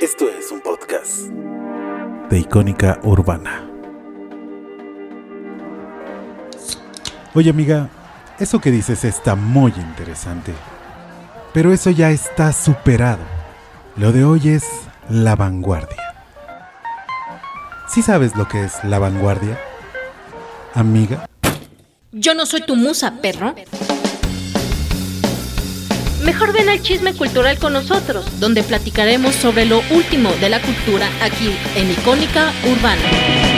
Esto es un podcast de Icónica Urbana. Oye amiga, eso que dices está muy interesante. Pero eso ya está superado. Lo de hoy es la vanguardia. ¿Sí sabes lo que es la vanguardia? Amiga. Yo no soy tu musa, perro. Mejor ven al chisme cultural con nosotros, donde platicaremos sobre lo último de la cultura aquí en Icónica Urbana.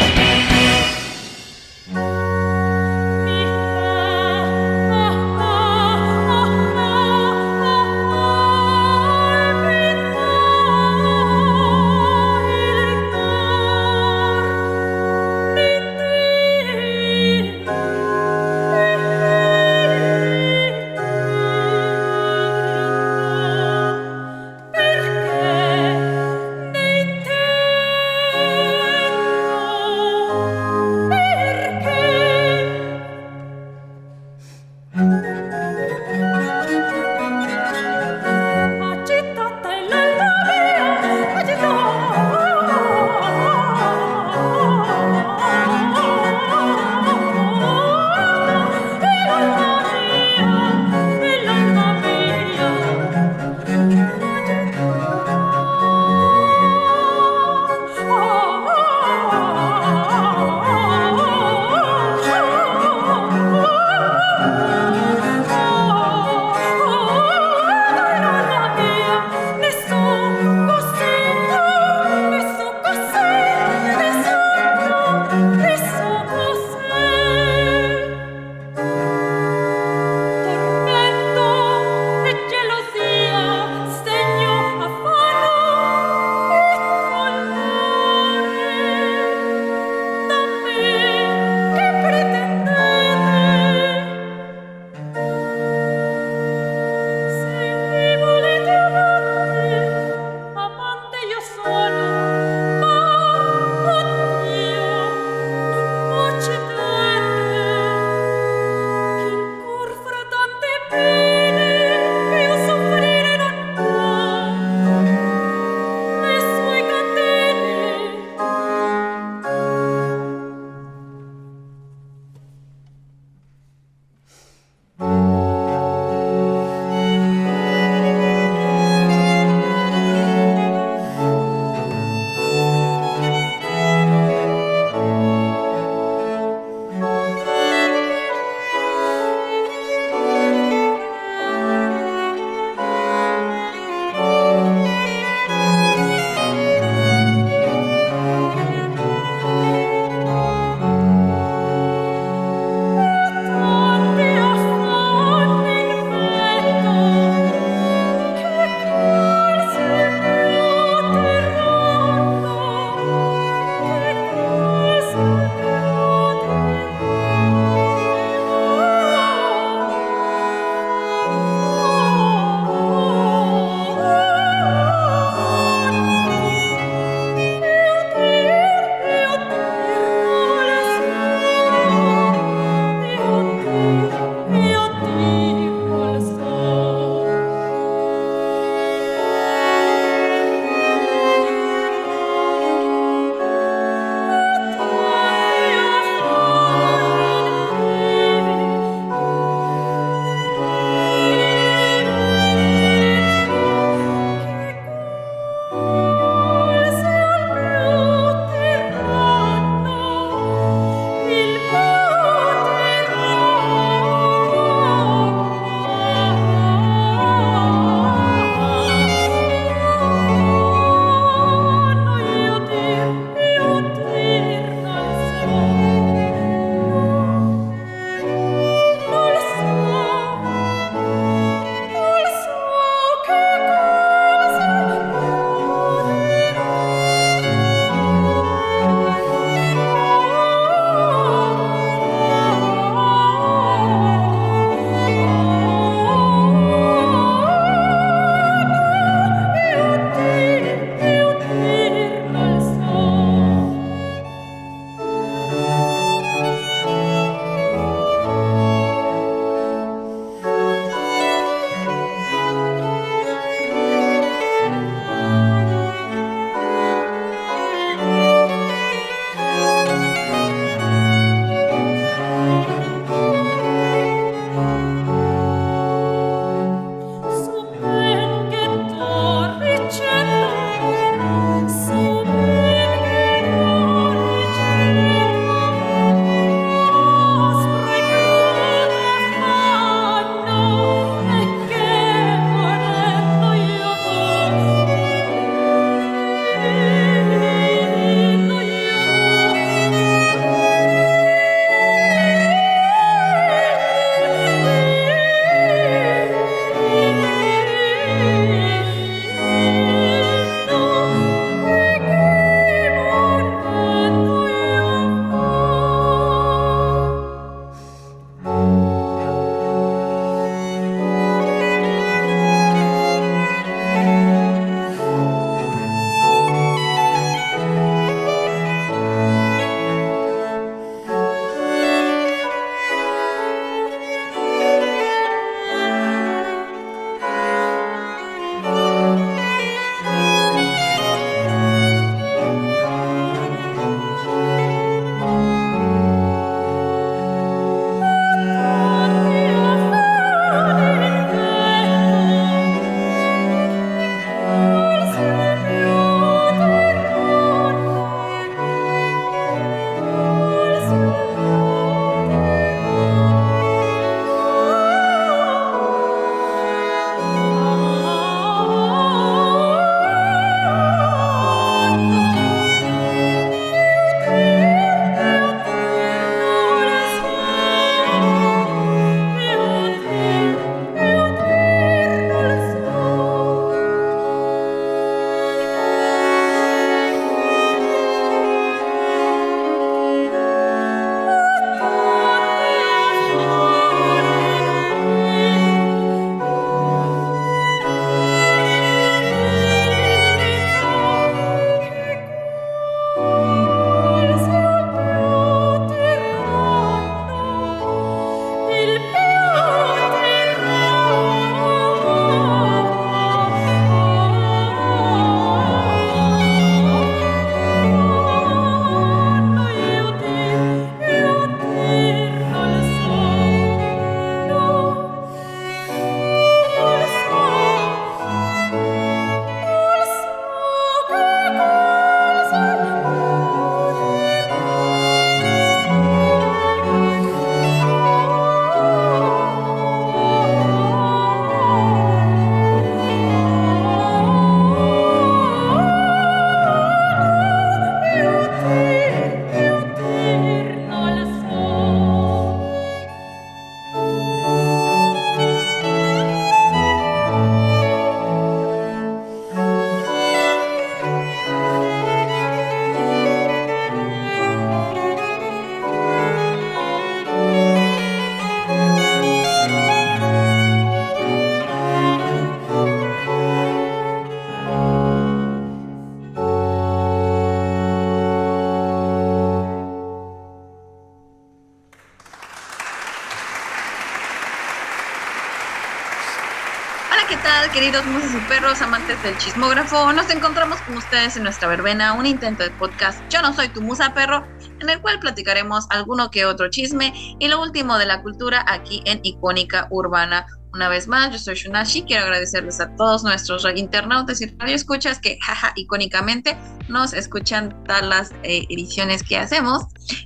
Perros, amantes del chismógrafo? Nos encontramos con ustedes en nuestra verbena, un intento de podcast Yo no soy tu musa perro, en el cual platicaremos alguno que otro chisme y lo último de la cultura aquí en Icónica Urbana. Una vez más, yo soy Shunashi, quiero agradecerles a todos nuestros internautas y radioescuchas que, jaja, icónicamente nos escuchan todas las eh, ediciones que hacemos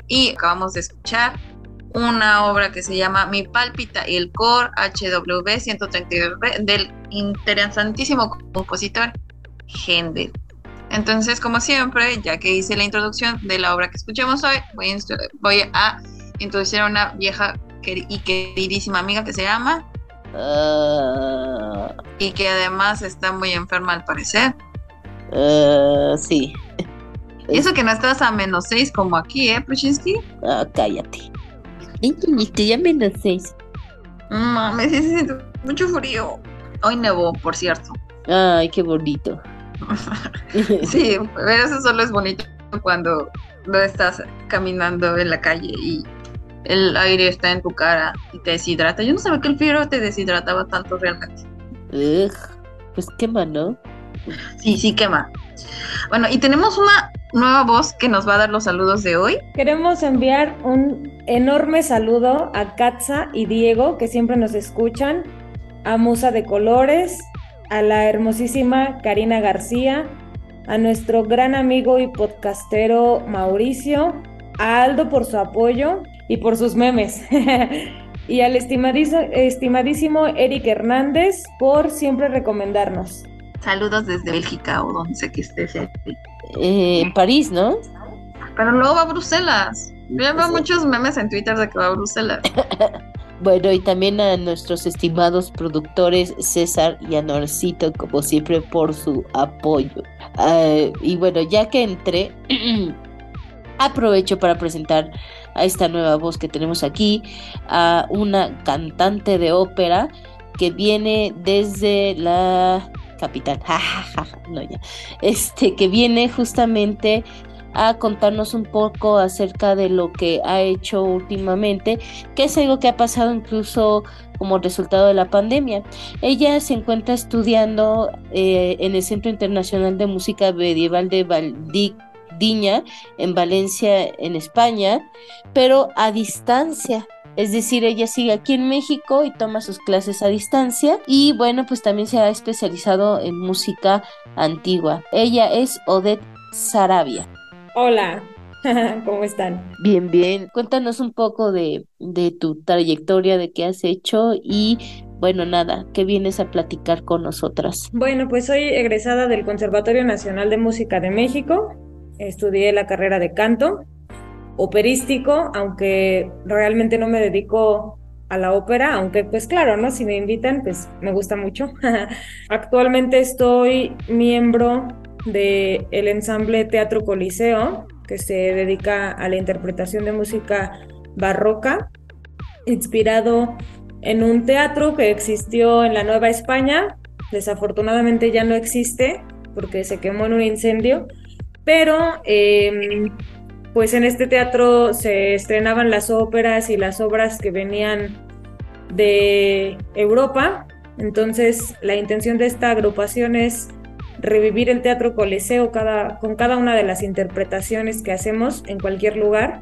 y acabamos de escuchar una obra que se llama Mi Pálpita y el Core HW 132 del interesantísimo compositor Händel. Entonces, como siempre, ya que hice la introducción de la obra que escuchemos hoy, voy a, introducir a una vieja y queridísima amiga que se llama. Ah. y que además está muy enferma al parecer. Uh, sí. Y eso que no estás a menos 6 como aquí, ¿eh, Prushinsky? Ah, cállate. Estoy a menos 6. Mames, sí, sí, mucho frío. Hoy nevó, por cierto. Ay, qué bonito. sí, pero eso solo es bonito cuando no estás caminando en la calle y el aire está en tu cara y te deshidrata. Yo no sabía que el frío te deshidrataba tanto realmente. pues quema, ¿no? Sí, sí quema. Bueno, y tenemos una nueva voz que nos va a dar los saludos de hoy. Queremos enviar un enorme saludo a Katza y Diego, que siempre nos escuchan, a Musa de Colores, a la hermosísima Karina García, a nuestro gran amigo y podcastero Mauricio, a Aldo por su apoyo y por sus memes. y al estimadísimo Eric Hernández por siempre recomendarnos. Saludos desde Bélgica o donde sé que estés. Eh, en París, ¿no? Pero luego va a Bruselas. Yo veo muchos memes en Twitter de que va a Bruselas. bueno, y también a nuestros estimados productores César y Anorcito, como siempre, por su apoyo. Ah, y bueno, ya que entré, aprovecho para presentar a esta nueva voz que tenemos aquí, a una cantante de ópera que viene desde la capital, no ya, este, que viene justamente a contarnos un poco acerca de lo que ha hecho últimamente, que es algo que ha pasado incluso como resultado de la pandemia. Ella se encuentra estudiando eh, en el Centro Internacional de Música Medieval de Valdiña, en Valencia, en España, pero a distancia. Es decir, ella sigue aquí en México y toma sus clases a distancia y bueno, pues también se ha especializado en música antigua. Ella es Odette Sarabia. Hola, ¿cómo están? Bien, bien. Cuéntanos un poco de, de tu trayectoria, de qué has hecho y bueno, nada, ¿qué vienes a platicar con nosotras? Bueno, pues soy egresada del Conservatorio Nacional de Música de México. Estudié la carrera de canto operístico, aunque realmente no me dedico a la ópera, aunque pues claro, ¿no? Si me invitan, pues me gusta mucho. Actualmente estoy miembro del el ensamble Teatro Coliseo, que se dedica a la interpretación de música barroca, inspirado en un teatro que existió en la Nueva España. Desafortunadamente ya no existe porque se quemó en un incendio, pero eh, pues en este teatro se estrenaban las óperas y las obras que venían de Europa. Entonces, la intención de esta agrupación es revivir el teatro coliseo cada, con cada una de las interpretaciones que hacemos en cualquier lugar.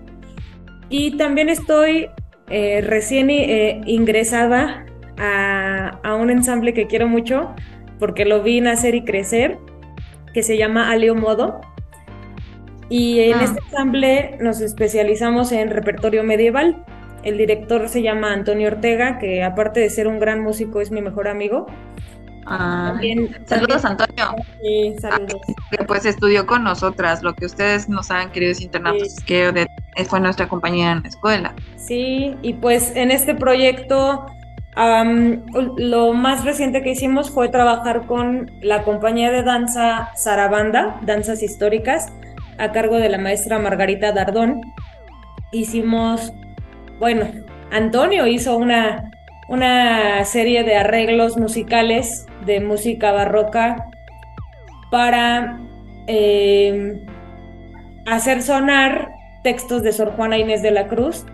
Y también estoy eh, recién eh, ingresada a, a, un ensamble que quiero mucho porque lo vi nacer y crecer, que se llama Aleo Modo. Y en ah. este ensamble nos especializamos en repertorio medieval. El director se llama Antonio Ortega, que aparte de ser un gran músico es mi mejor amigo. Ah, saludos Antonio. Sí, saludos. Ah, pues estudió con nosotras, lo que ustedes no saben, queridos internautas, es que fue nuestra compañera en la escuela. Sí, y pues en este proyecto lo más reciente que hicimos fue trabajar con la compañía de danza Sarabanda, Danzas Históricas, a cargo de la maestra Margarita Dardón. Hicimos, bueno, Antonio hizo una, una serie de arreglos musicales de música barroca para em, hacer sonar textos de Sor Juana Inés de la Cruz,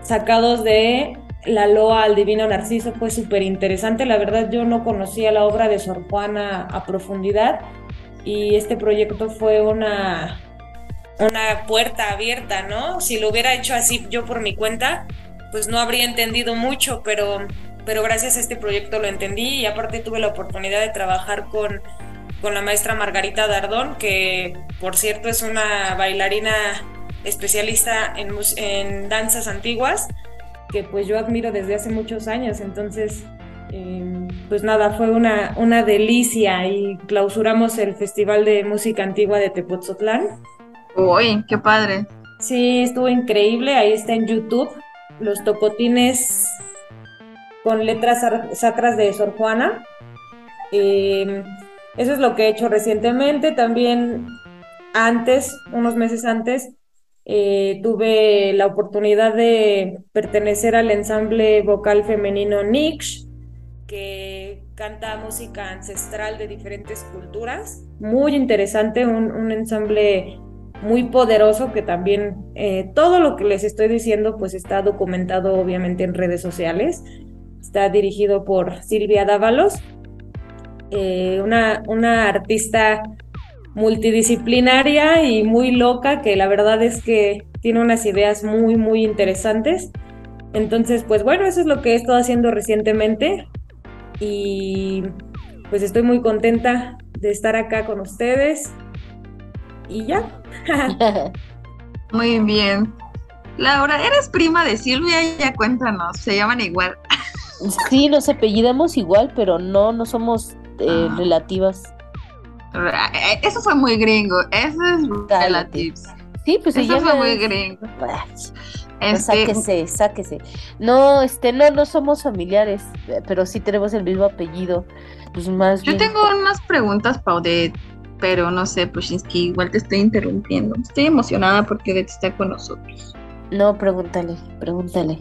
sacados de la loa al divino Narciso fue súper interesante. La verdad yo no conocía la obra de Sor Juana a profundidad y este proyecto fue una, una puerta abierta, ¿no? Si lo hubiera hecho así yo por mi cuenta, pues no habría entendido mucho, pero, pero gracias a este proyecto lo entendí y aparte tuve la oportunidad de trabajar con, con la maestra Margarita Dardón, que por cierto es una bailarina especialista en, en danzas antiguas que pues yo admiro desde hace muchos años, entonces em, pues nada, fue una, una delicia y clausuramos el Festival de Música Antigua de Tepoztlán. Uy, qué padre. Sí, estuvo increíble, ahí está en YouTube, los tocotines con letras sacras de Sor Juana. Em, eso es lo que he hecho recientemente, también antes, unos meses antes, eh, tuve la oportunidad de pertenecer al ensamble vocal femenino Nix, que canta música ancestral de diferentes culturas. Muy interesante, un, ensamble muy poderoso que también eh, todo lo que les estoy diciendo pues está documentado obviamente en redes sociales. Está dirigido por Silvia Dávalos, eh, una, una artista multidisciplinaria y muy loca, que la verdad es que tiene unas ideas muy, muy interesantes. Entonces, pues bueno, eso es lo que he estado haciendo recientemente y pues estoy muy contenta de estar acá con ustedes y ya. muy bien. Laura, eres prima de Silvia, ya cuéntanos, se llaman igual. Sí, nos apellidamos igual, pero no, no somos eh, ah. relativas. Eh, eso fue muy gringo. Eso es relativo. Sí, pues eso fue muy gringo. Este... Sáquese, sáquese. No, este, no, no somos familiares, pero sí tenemos el mismo apellido. Pues más Yo tengo unas preguntas, Paudet, pero no sé, Pushinsky, igual te estoy interrumpiendo. Estoy emocionada porque Odette está con nosotros. No, pregúntale, pregúntale.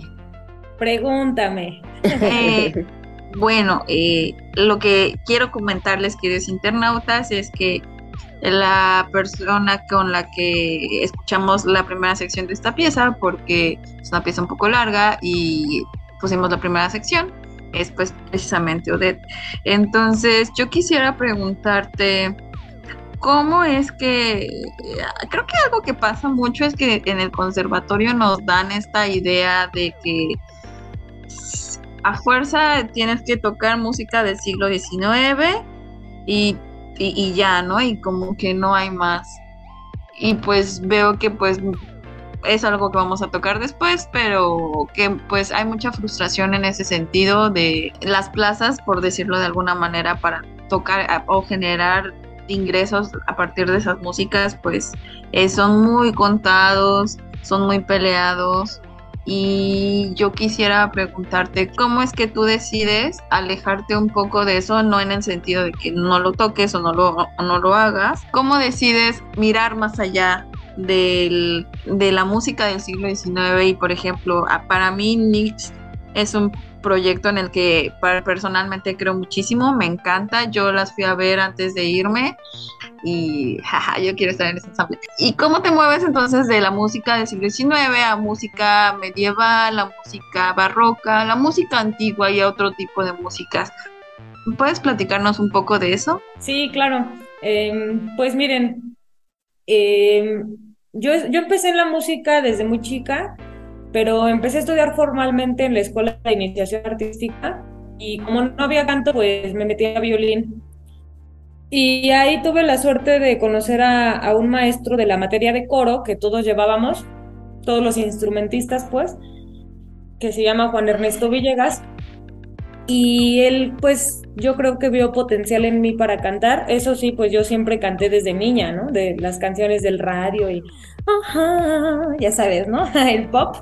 Pregúntame. Eh, bueno, eh, lo que quiero comentarles, queridos internautas, es que la persona con la que escuchamos la primera sección de esta pieza, porque es una pieza un poco larga y pusimos la primera sección, es pues precisamente Odette. Entonces, yo quisiera preguntarte, ¿cómo es que, creo que algo que pasa mucho es que en el conservatorio nos dan esta idea de que a fuerza tienes que tocar música del siglo XIX y, ya, ¿no? Y como que no hay más. Y pues veo que pues es algo que vamos a tocar después, pero que pues hay mucha frustración en ese sentido de las plazas, por decirlo de alguna manera, para tocar o generar ingresos a partir de esas músicas, pues eh, son muy contados, son muy peleados y yo quisiera preguntarte, ¿cómo es que tú decides alejarte un poco de eso, no en el sentido de que no lo toques o no lo, no lo hagas? ¿Cómo decides mirar más allá del, de la música del siglo XIX? Y por ejemplo, para mí Nietzsche es un proyecto en el que personalmente creo muchísimo, me encanta, yo las fui a ver antes de irme y jaja, yo quiero estar en ese ensamble. ¿Y cómo te mueves entonces de la música del siglo XIX a música medieval, a música barroca, la música antigua y a otro tipo de músicas? ¿Puedes platicarnos un poco de eso? Sí, claro. Em, pues miren, em, yo, yo empecé en la música desde muy chica pero empecé a estudiar formalmente en la escuela de iniciación artística y como no había canto, pues me metí a violín. Y ahí tuve la suerte de conocer a, un maestro de la materia de coro que todos llevábamos, todos los instrumentistas, pues, que se llama Juan Ernesto Villegas. Y él, pues, yo creo que vio potencial en mí para cantar. Eso sí, pues yo siempre canté desde niña, ¿no? De las canciones del radio y ajá, ya sabes, ¿no? el pop.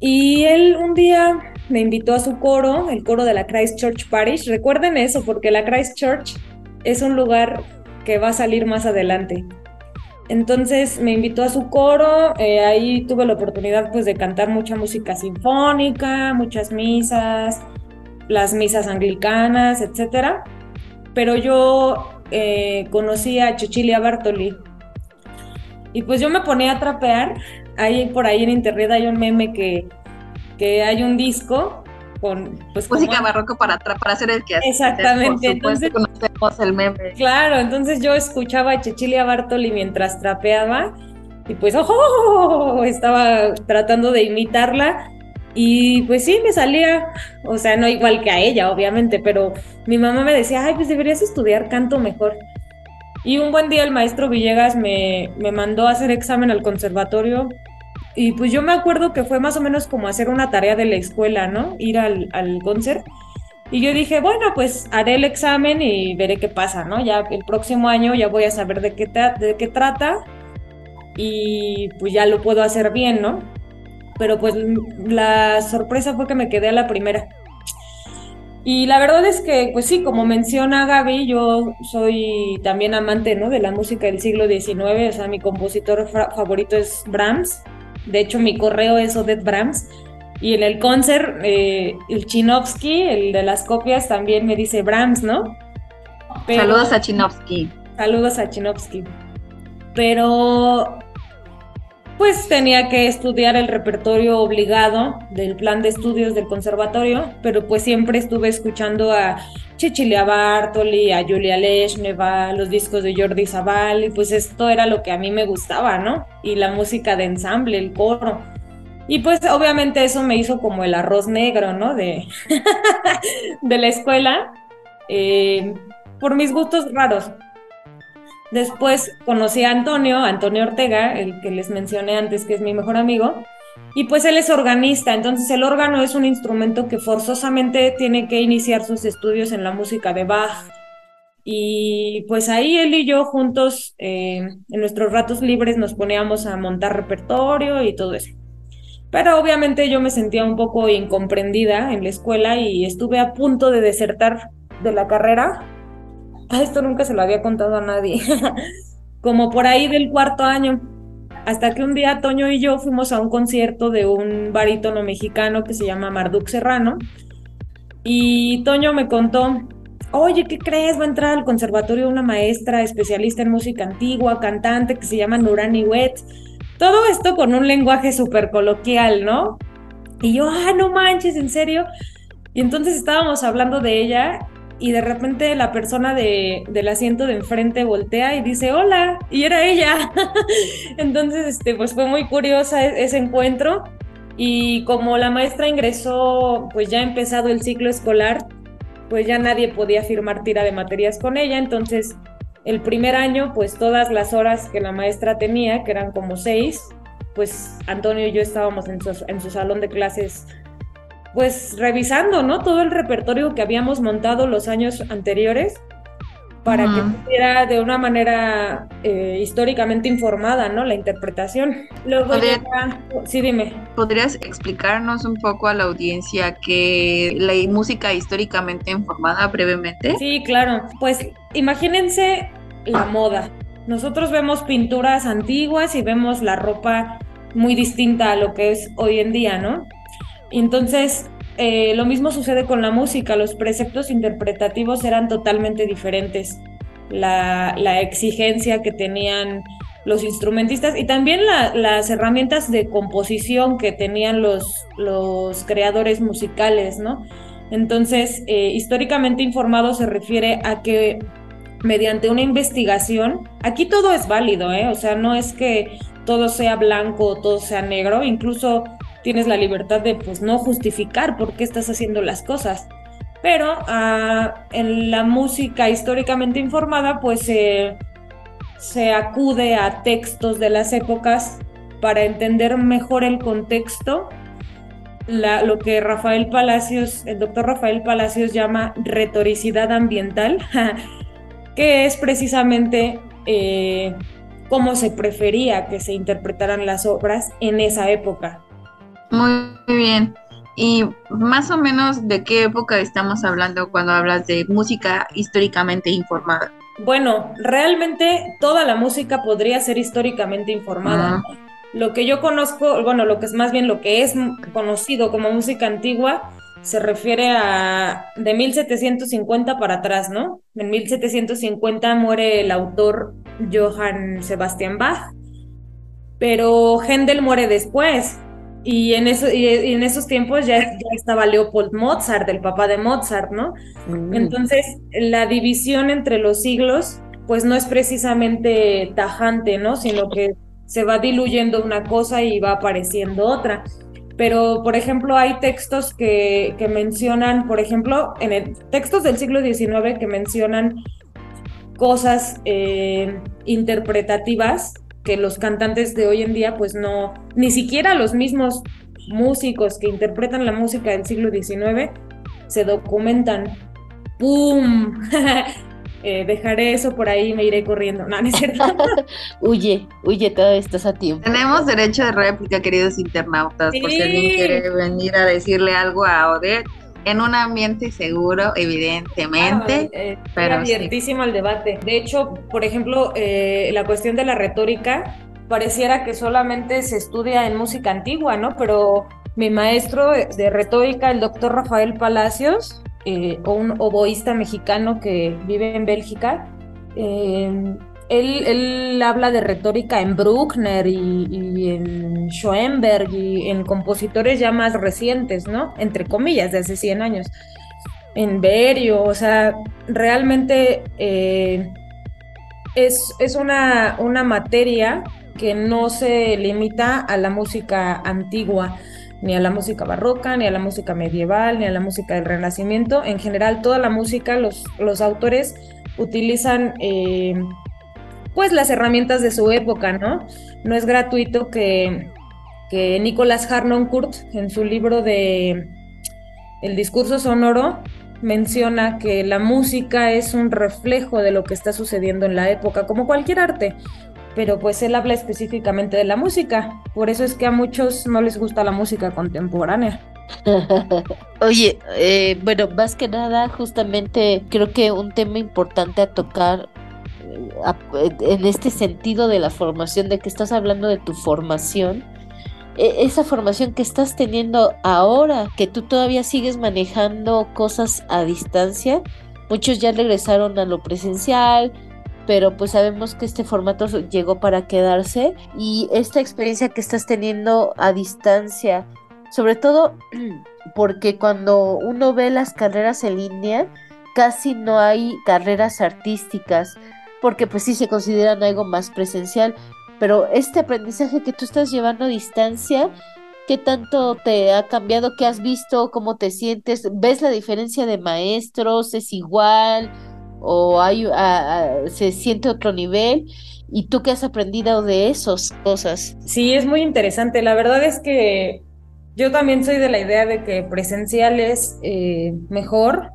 Y él un día me invitó a su coro, el coro de la Christchurch Parish. Recuerden eso, porque la Christchurch es un lugar que va a salir más adelante. Entonces me invitó a su coro, eh, ahí tuve la oportunidad pues de cantar mucha música sinfónica, muchas misas, las misas anglicanas, etc. Pero yo eh, conocí a Cecilia Bartoli, y pues yo me ponía a trapear. Ahí por ahí en internet hay un meme que, que hay un disco con pues música como- para para hacer el que Exactamente, Por supuesto entonces- conocemos el meme. Claro, entonces yo escuchaba a Cecilia Bartoli mientras trapeaba y pues ¡oh! estaba tratando de imitarla y pues sí, me salía, o sea, no igual que a ella, obviamente, pero mi mamá me decía, ay, pues deberías estudiar canto mejor. Y un buen día el maestro Villegas me, me mandó a hacer examen al conservatorio y pues yo me acuerdo que fue más o menos como hacer una tarea de la escuela, ¿no? Ir al, al concert. Y yo dije, bueno, pues haré el examen y veré qué pasa, ¿no? Ya el próximo año ya voy a saber de qué, de qué trata y pues ya lo puedo hacer bien, ¿no? Pero pues la sorpresa fue que me quedé a la primera. Y la verdad es que, pues sí, como menciona Gaby, yo soy también amante, ¿no? De la música del siglo XIX, o sea, mi compositor fa- favorito es Brahms. De hecho, mi correo es Odette Brahms. Y en el concert, eh, el Chinovsky, el de las copias, también me dice Brahms, ¿no? Pero- Saludos a Chinovsky. Saludos a Chinovsky. Pero, pues tenía que estudiar el repertorio obligado del plan de estudios del conservatorio, pero pues siempre estuve escuchando a Cecilia Bartoli, a Julia Leshneva, los discos de Jordi Zabal, y pues esto era lo que a mí me gustaba, ¿no? Y la música de ensamble, el coro. Y pues obviamente eso me hizo como el arroz negro, ¿no? De, de la escuela, eh, por mis gustos raros. Después conocí a Antonio, Antonio Ortega, el que les mencioné antes, que es mi mejor amigo, y pues él es organista, entonces el órgano es un instrumento que forzosamente tiene que iniciar sus estudios en la música de Bach. Y pues ahí él y yo juntos, eh, en nuestros ratos libres, nos poníamos a montar repertorio y todo eso. Pero obviamente yo me sentía un poco incomprendida en la escuela y estuve a punto de desertar de la carrera. Esto nunca se lo había contado a nadie. Como por ahí del cuarto año. Hasta que un día Toño y yo fuimos a un concierto de un barítono mexicano que se llama Marduk Serrano. Y Toño me contó, oye, ¿qué crees? Va a entrar al conservatorio una maestra especialista en música antigua, cantante, que se llama Nurani Wet. Todo esto con un lenguaje súper coloquial, ¿no? Y yo, ah, no manches, ¿en serio? Y entonces estábamos hablando de ella y de repente la persona de, del asiento de enfrente voltea y dice, hola, y era ella. entonces, este, pues fue muy curiosa e- ese encuentro. Y como la maestra ingresó, pues ya empezado el ciclo escolar, pues ya nadie podía firmar tira de materias con ella. Entonces, el primer año, pues todas las horas que la maestra tenía, que eran como seis, pues Antonio y yo estábamos en su, en su salón de clases, pues revisando, ¿no? Todo el repertorio que habíamos montado los años anteriores para que fuera de una manera eh, históricamente informada, ¿no? La interpretación. Luego llega... Sí, dime. ¿Podrías explicarnos un poco a la audiencia que la música históricamente informada brevemente? Sí, claro. Pues imagínense la moda. Nosotros vemos pinturas antiguas y vemos la ropa muy distinta a lo que es hoy en día, ¿no? Entonces, eh, lo mismo sucede con la música. Los preceptos interpretativos eran totalmente diferentes. La, la exigencia que tenían los instrumentistas y también la- las herramientas de composición que tenían los, los creadores musicales, ¿no? Entonces, eh, históricamente informado se refiere a que mediante una investigación, aquí todo es válido, ¿eh? O sea, no es que todo sea blanco o todo sea negro, incluso tienes la libertad de pues no justificar por qué estás haciendo las cosas. Pero ah, en la música históricamente informada, pues se acude a textos de las épocas para entender mejor el contexto lo que Rafael Palacios, el doctor Rafael Palacios llama retoricidad ambiental, que es precisamente eh, cómo se prefería que se interpretaran las obras en esa época. Muy bien. Y más o menos de qué época estamos hablando cuando hablas de música históricamente informada. Bueno, realmente toda la música podría ser históricamente informada. Lo que yo conozco, bueno, lo que es más bien lo que es conocido como música antigua, se refiere a de 1750 para atrás, ¿no? En 1750 muere el autor Johann Sebastian Bach, pero Händel muere después. Y en, eso, y en esos tiempos ya, ya, estaba Leopold Mozart, el papá de Mozart, ¿no? Mm. Entonces, la división entre los siglos, pues no es precisamente tajante, ¿no? Sino que se va diluyendo una cosa y va apareciendo otra. Pero, por ejemplo, hay textos que, que mencionan, por ejemplo, en el, textos del siglo XIX que mencionan cosas eh, interpretativas que los cantantes de hoy en día pues no, ni siquiera los mismos músicos que interpretan la música del siglo XIX se documentan. ¡Pum! Eh, dejaré eso por ahí y me iré corriendo. No, no es cierto. huye, huye, todo estás a tiempo. Tenemos derecho de réplica, queridos internautas, por si alguien quiere venir a decirle algo a Odette en un ambiente seguro, evidentemente. Eh, pero abiertísimo al debate. De hecho, por ejemplo, eh, la cuestión de la retórica pareciera que solamente se estudia en música antigua, ¿no? Pero mi maestro de retórica, el doctor Rafael Palacios, eh, un oboísta mexicano que vive en Bélgica, eh, él, habla de retórica en Bruckner y, en Schoenberg y en compositores ya más recientes, ¿no? Entre comillas, de hace 100 años. En Berio, o sea, realmente eh, es, es una, una materia que no se limita a la música antigua, ni a la música barroca, ni a la música medieval, ni a la música del Renacimiento. En general, toda la música, los, los autores utilizan eh, pues las herramientas de su época, ¿no? No es gratuito que, que Nicolás Harnoncourt en su libro de El discurso sonoro menciona que la música es un reflejo de lo que está sucediendo en la época, como cualquier arte, pero pues él habla específicamente de la música, por eso es que a muchos no les gusta la música contemporánea. Oye, eh, bueno, más que nada, justamente creo que un tema importante a tocar en este sentido de la formación, de que estás hablando de tu formación, e, esa formación que estás teniendo ahora, que tú todavía sigues manejando cosas a distancia, muchos ya regresaron a lo presencial, pero pues sabemos que este formato llegó para quedarse y esta experiencia que estás teniendo a distancia, sobre todo porque cuando uno ve las carreras en línea, casi no hay carreras artísticas porque pues sí se consideran algo más presencial, pero este aprendizaje que tú estás llevando a distancia, ¿qué tanto te ha cambiado? ¿Qué has visto? ¿Cómo te sientes? ¿Ves la diferencia de maestros? ¿Es igual? ¿O hay, se siente otro nivel? ¿Y tú qué has aprendido de esas cosas? Sí, es muy interesante. La verdad es que yo también soy de la idea de que presencial es eh, mejor.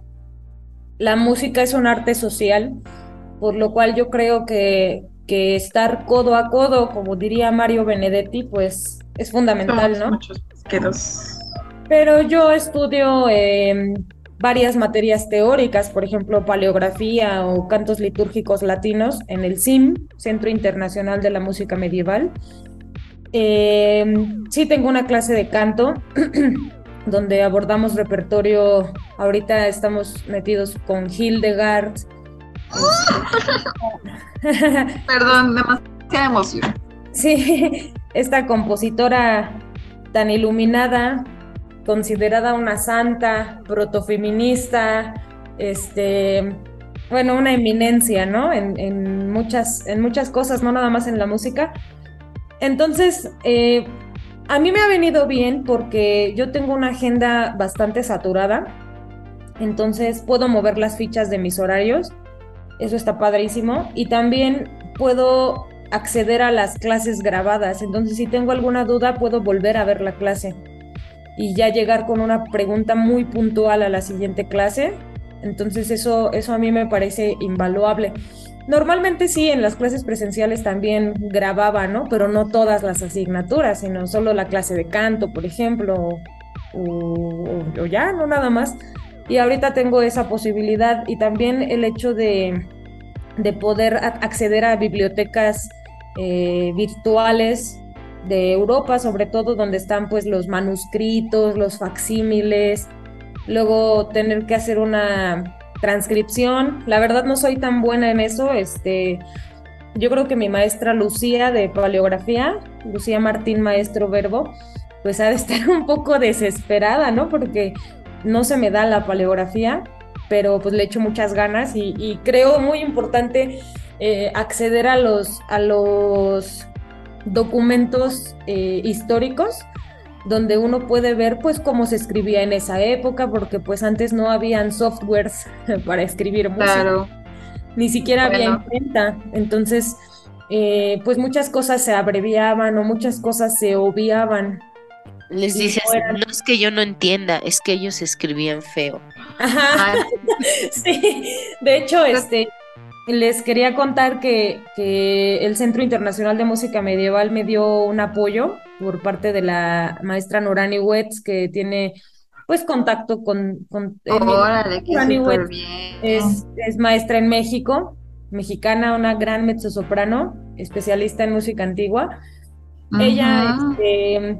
La música es un arte social por lo cual yo creo que, que estar codo a codo, como diría Mario Benedetti, pues es fundamental, ¿no? Muchos pesqueros. Pero yo estudio em, varias materias teóricas, por ejemplo, paleografía o cantos litúrgicos latinos en el CIM, Centro Internacional de la Música Medieval. Em, sí tengo una clase de canto donde abordamos repertorio, ahorita estamos metidos con Hildegard, Perdón, demasiada emoción. Sí, esta compositora tan iluminada, considerada una santa, protofeminista, este, bueno, una eminencia, ¿no? En, muchas, en muchas cosas, no nada más en la música. Entonces, eh, a mí me ha venido bien porque yo tengo una agenda bastante saturada, entonces puedo mover las fichas de mis horarios eso está padrísimo. Y también puedo acceder a las clases grabadas. Entonces, si tengo alguna duda, puedo volver a ver la clase y ya llegar con una pregunta muy puntual a la siguiente clase. Entonces, eso, eso a mí me parece invaluable. Normalmente sí, en las clases presenciales también grababa, ¿no? Pero no todas las asignaturas, sino solo la clase de canto, por ejemplo, o ya, no nada más. Y ahorita tengo esa posibilidad y también el hecho de, poder acceder a bibliotecas eh, virtuales de Europa, sobre todo donde están pues los manuscritos, los facsímiles, luego tener que hacer una transcripción. La verdad no soy tan buena en eso, este yo creo que mi maestra Lucía de paleografía, Lucía Martín Maestro Verbo, pues ha de estar un poco desesperada, ¿no? Porque no se me da la paleografía, pero pues le echo muchas ganas y, creo muy importante eh, acceder a los, a los documentos eh, históricos donde uno puede ver pues cómo se escribía en esa época, porque pues antes no habían softwares para escribir música. Ni siquiera había imprenta. Entonces, eh, pues muchas cosas se abreviaban o muchas cosas se obviaban. Les dices, no, es que yo no entienda, es que ellos escribían feo. Ajá. Ah. sí, de hecho, este, les quería contar que, el Centro Internacional de Música Medieval me dio un apoyo por parte de la maestra Norani Wetz, que tiene pues contacto con... con eh, Órale, bien. Es, es maestra en México, mexicana, una gran mezzosoprano, especialista en música antigua. Ella, este,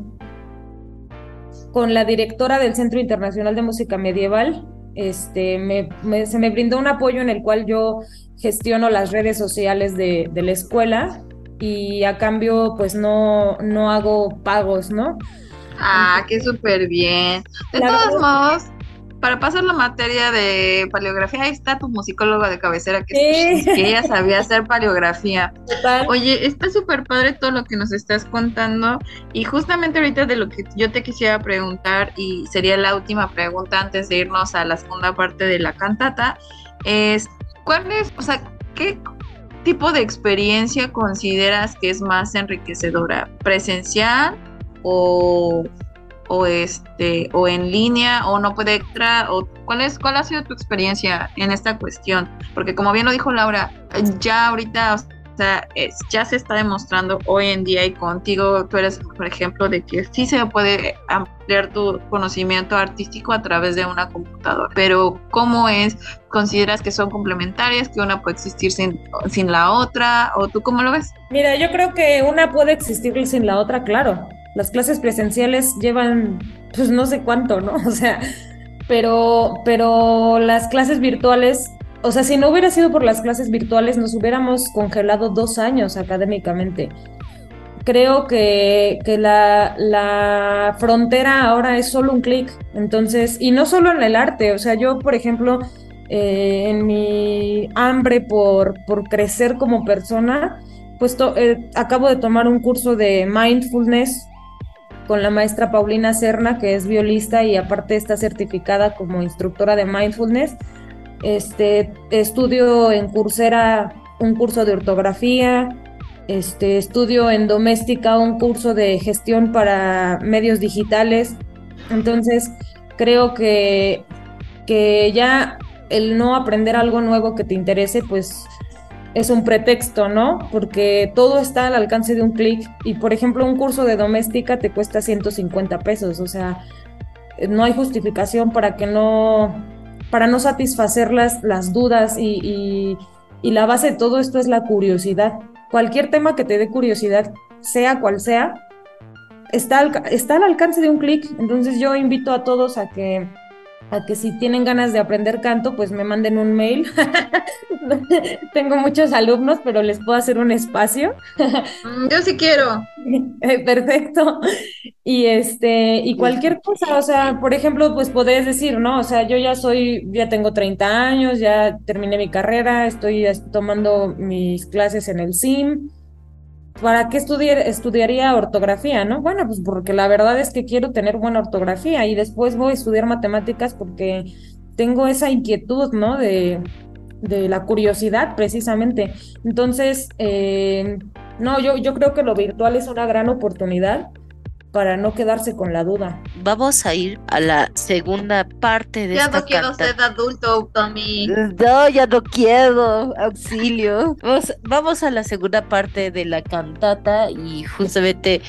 con la directora del Centro Internacional de Música Medieval, este, se me brindó un apoyo en el cual yo gestiono las redes sociales de, la escuela y a cambio pues no, no hago pagos, ¿no? Ah, qué súper bien. De todos modos, para pasar la materia de paleografía, ahí está tu musicóloga de cabecera que, que ella sabía hacer paleografía. Oye, está súper padre todo lo que nos estás contando y justamente ahorita de lo que yo te quisiera preguntar y sería la última pregunta antes de irnos a la segunda parte de la cantata, es ¿cuál es, o sea, qué tipo de experiencia consideras que es más enriquecedora? ¿Presencial o, o este o en línea o no puede extra o cuál es cuál ha sido tu experiencia en esta cuestión? Porque como bien lo dijo Laura, ya ahorita o sea, ya se está demostrando hoy en día y contigo tú eres por ejemplo de que sí se puede ampliar tu conocimiento artístico a través de una computadora. Pero ¿cómo es? ¿Consideras que son complementarias, que una puede existir sin, sin la otra? ¿O tú cómo lo ves? Mira, yo creo que una puede existir sin la otra, claro. Las clases presenciales llevan, pues no sé cuánto, ¿no? O sea, pero, pero las clases virtuales o sea, si no hubiera sido por las clases virtuales, nos hubiéramos congelado dos años académicamente. Creo que, la, frontera ahora es solo un clic. Entonces, y no solo en el arte, o sea, yo, por ejemplo, eh, en mi hambre por, por crecer como persona, pues eh, acabo de tomar un curso de mindfulness con la maestra Paulina Serna, que es violista y aparte está certificada como instructora de mindfulness. Este, estudio en Coursera un curso de ortografía, este, estudio en doméstica un curso de gestión para medios digitales. Entonces, creo que, que ya el no aprender algo nuevo que te interese, pues es un pretexto, ¿no? Porque todo está al alcance de un clic. Y por ejemplo, un curso de doméstica te cuesta 150 pesos. O sea, no hay justificación para que no para no satisfacer las, las dudas y, la base de todo esto es la curiosidad. Cualquier tema que te dé curiosidad, sea cual sea, está está al alcance de un clic. Entonces yo invito a todos a que a que si tienen ganas de aprender canto, pues me manden un mail. Tengo muchos alumnos, pero les puedo hacer un espacio. Mm, yo sí quiero. Eh, perfecto. Y este, y cualquier cosa, o sea, por ejemplo, pues podés decir, ¿no? O sea, yo ya soy, ya tengo 30 años, ya terminé mi carrera, estoy tomando mis clases en el SIM ¿para qué estudiar, estudiaría ortografía, no? Bueno, pues porque la verdad es que quiero tener buena ortografía y después voy a estudiar matemáticas porque tengo esa inquietud, ¿no? De, de la curiosidad, precisamente. Entonces, eh, no, yo, yo creo que lo virtual es una gran oportunidad para no quedarse con la duda. Vamos a ir a la segunda parte de ya esta no quiero ser adulto, Tommy. No, ya no quiero, auxilio. Vamos, vamos a la segunda parte de la cantata y justamente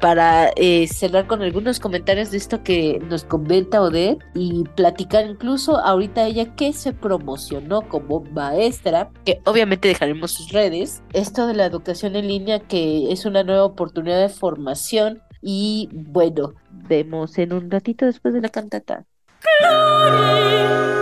para eh, cerrar con algunos comentarios de esto que nos comenta Odette y platicar incluso ahorita ella que se promocionó como maestra, que obviamente dejaremos sus redes, esto de la educación en línea que es una nueva oportunidad de formación y bueno, vemos en un ratito después de la cantata. figlio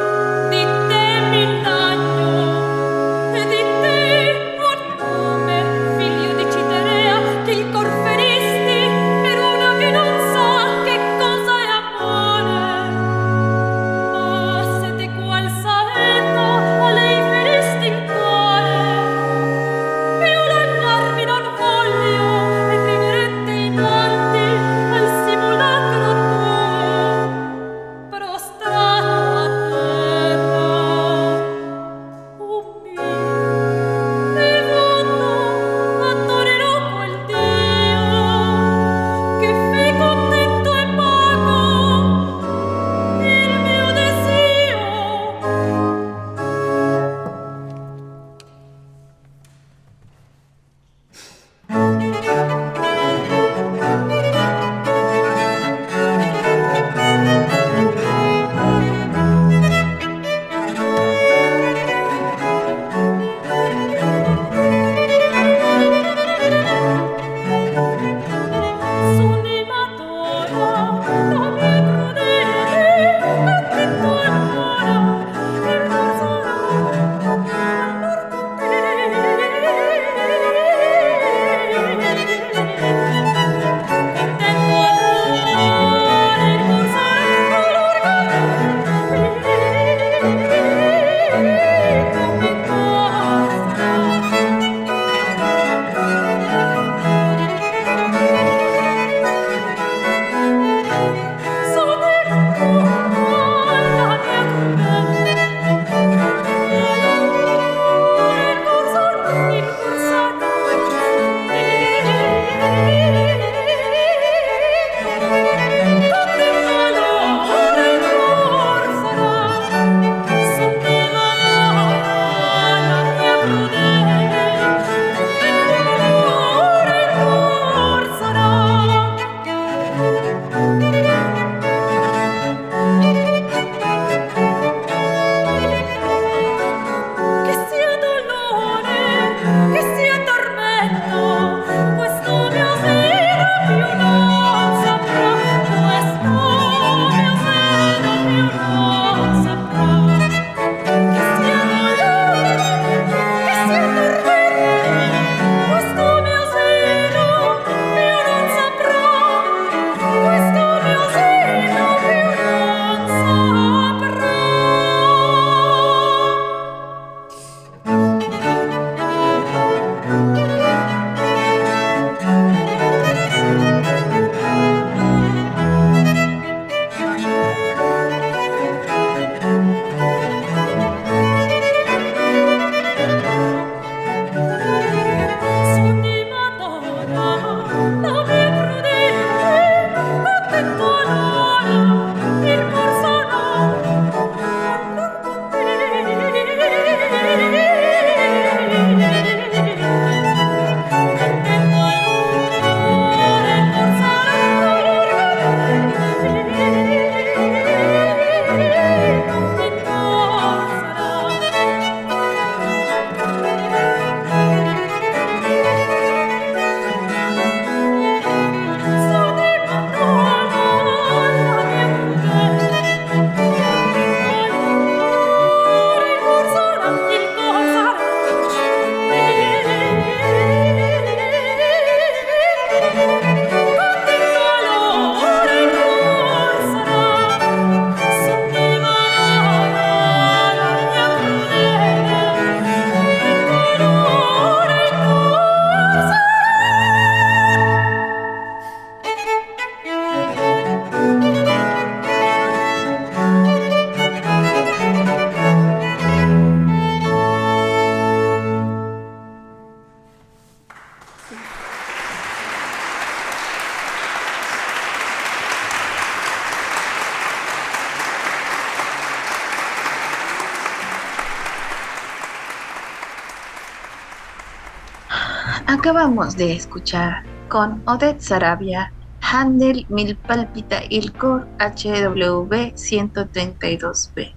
Acabamos de escuchar con Odette Sarabia, Handel Mil Palpita Ilcor HW 132B,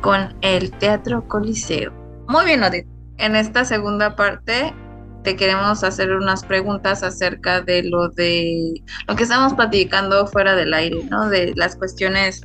con el Teatro Coliseo. Muy bien, Odette. En esta segunda parte te queremos hacer unas preguntas acerca de lo de lo que estamos platicando fuera del aire, ¿no? De las cuestiones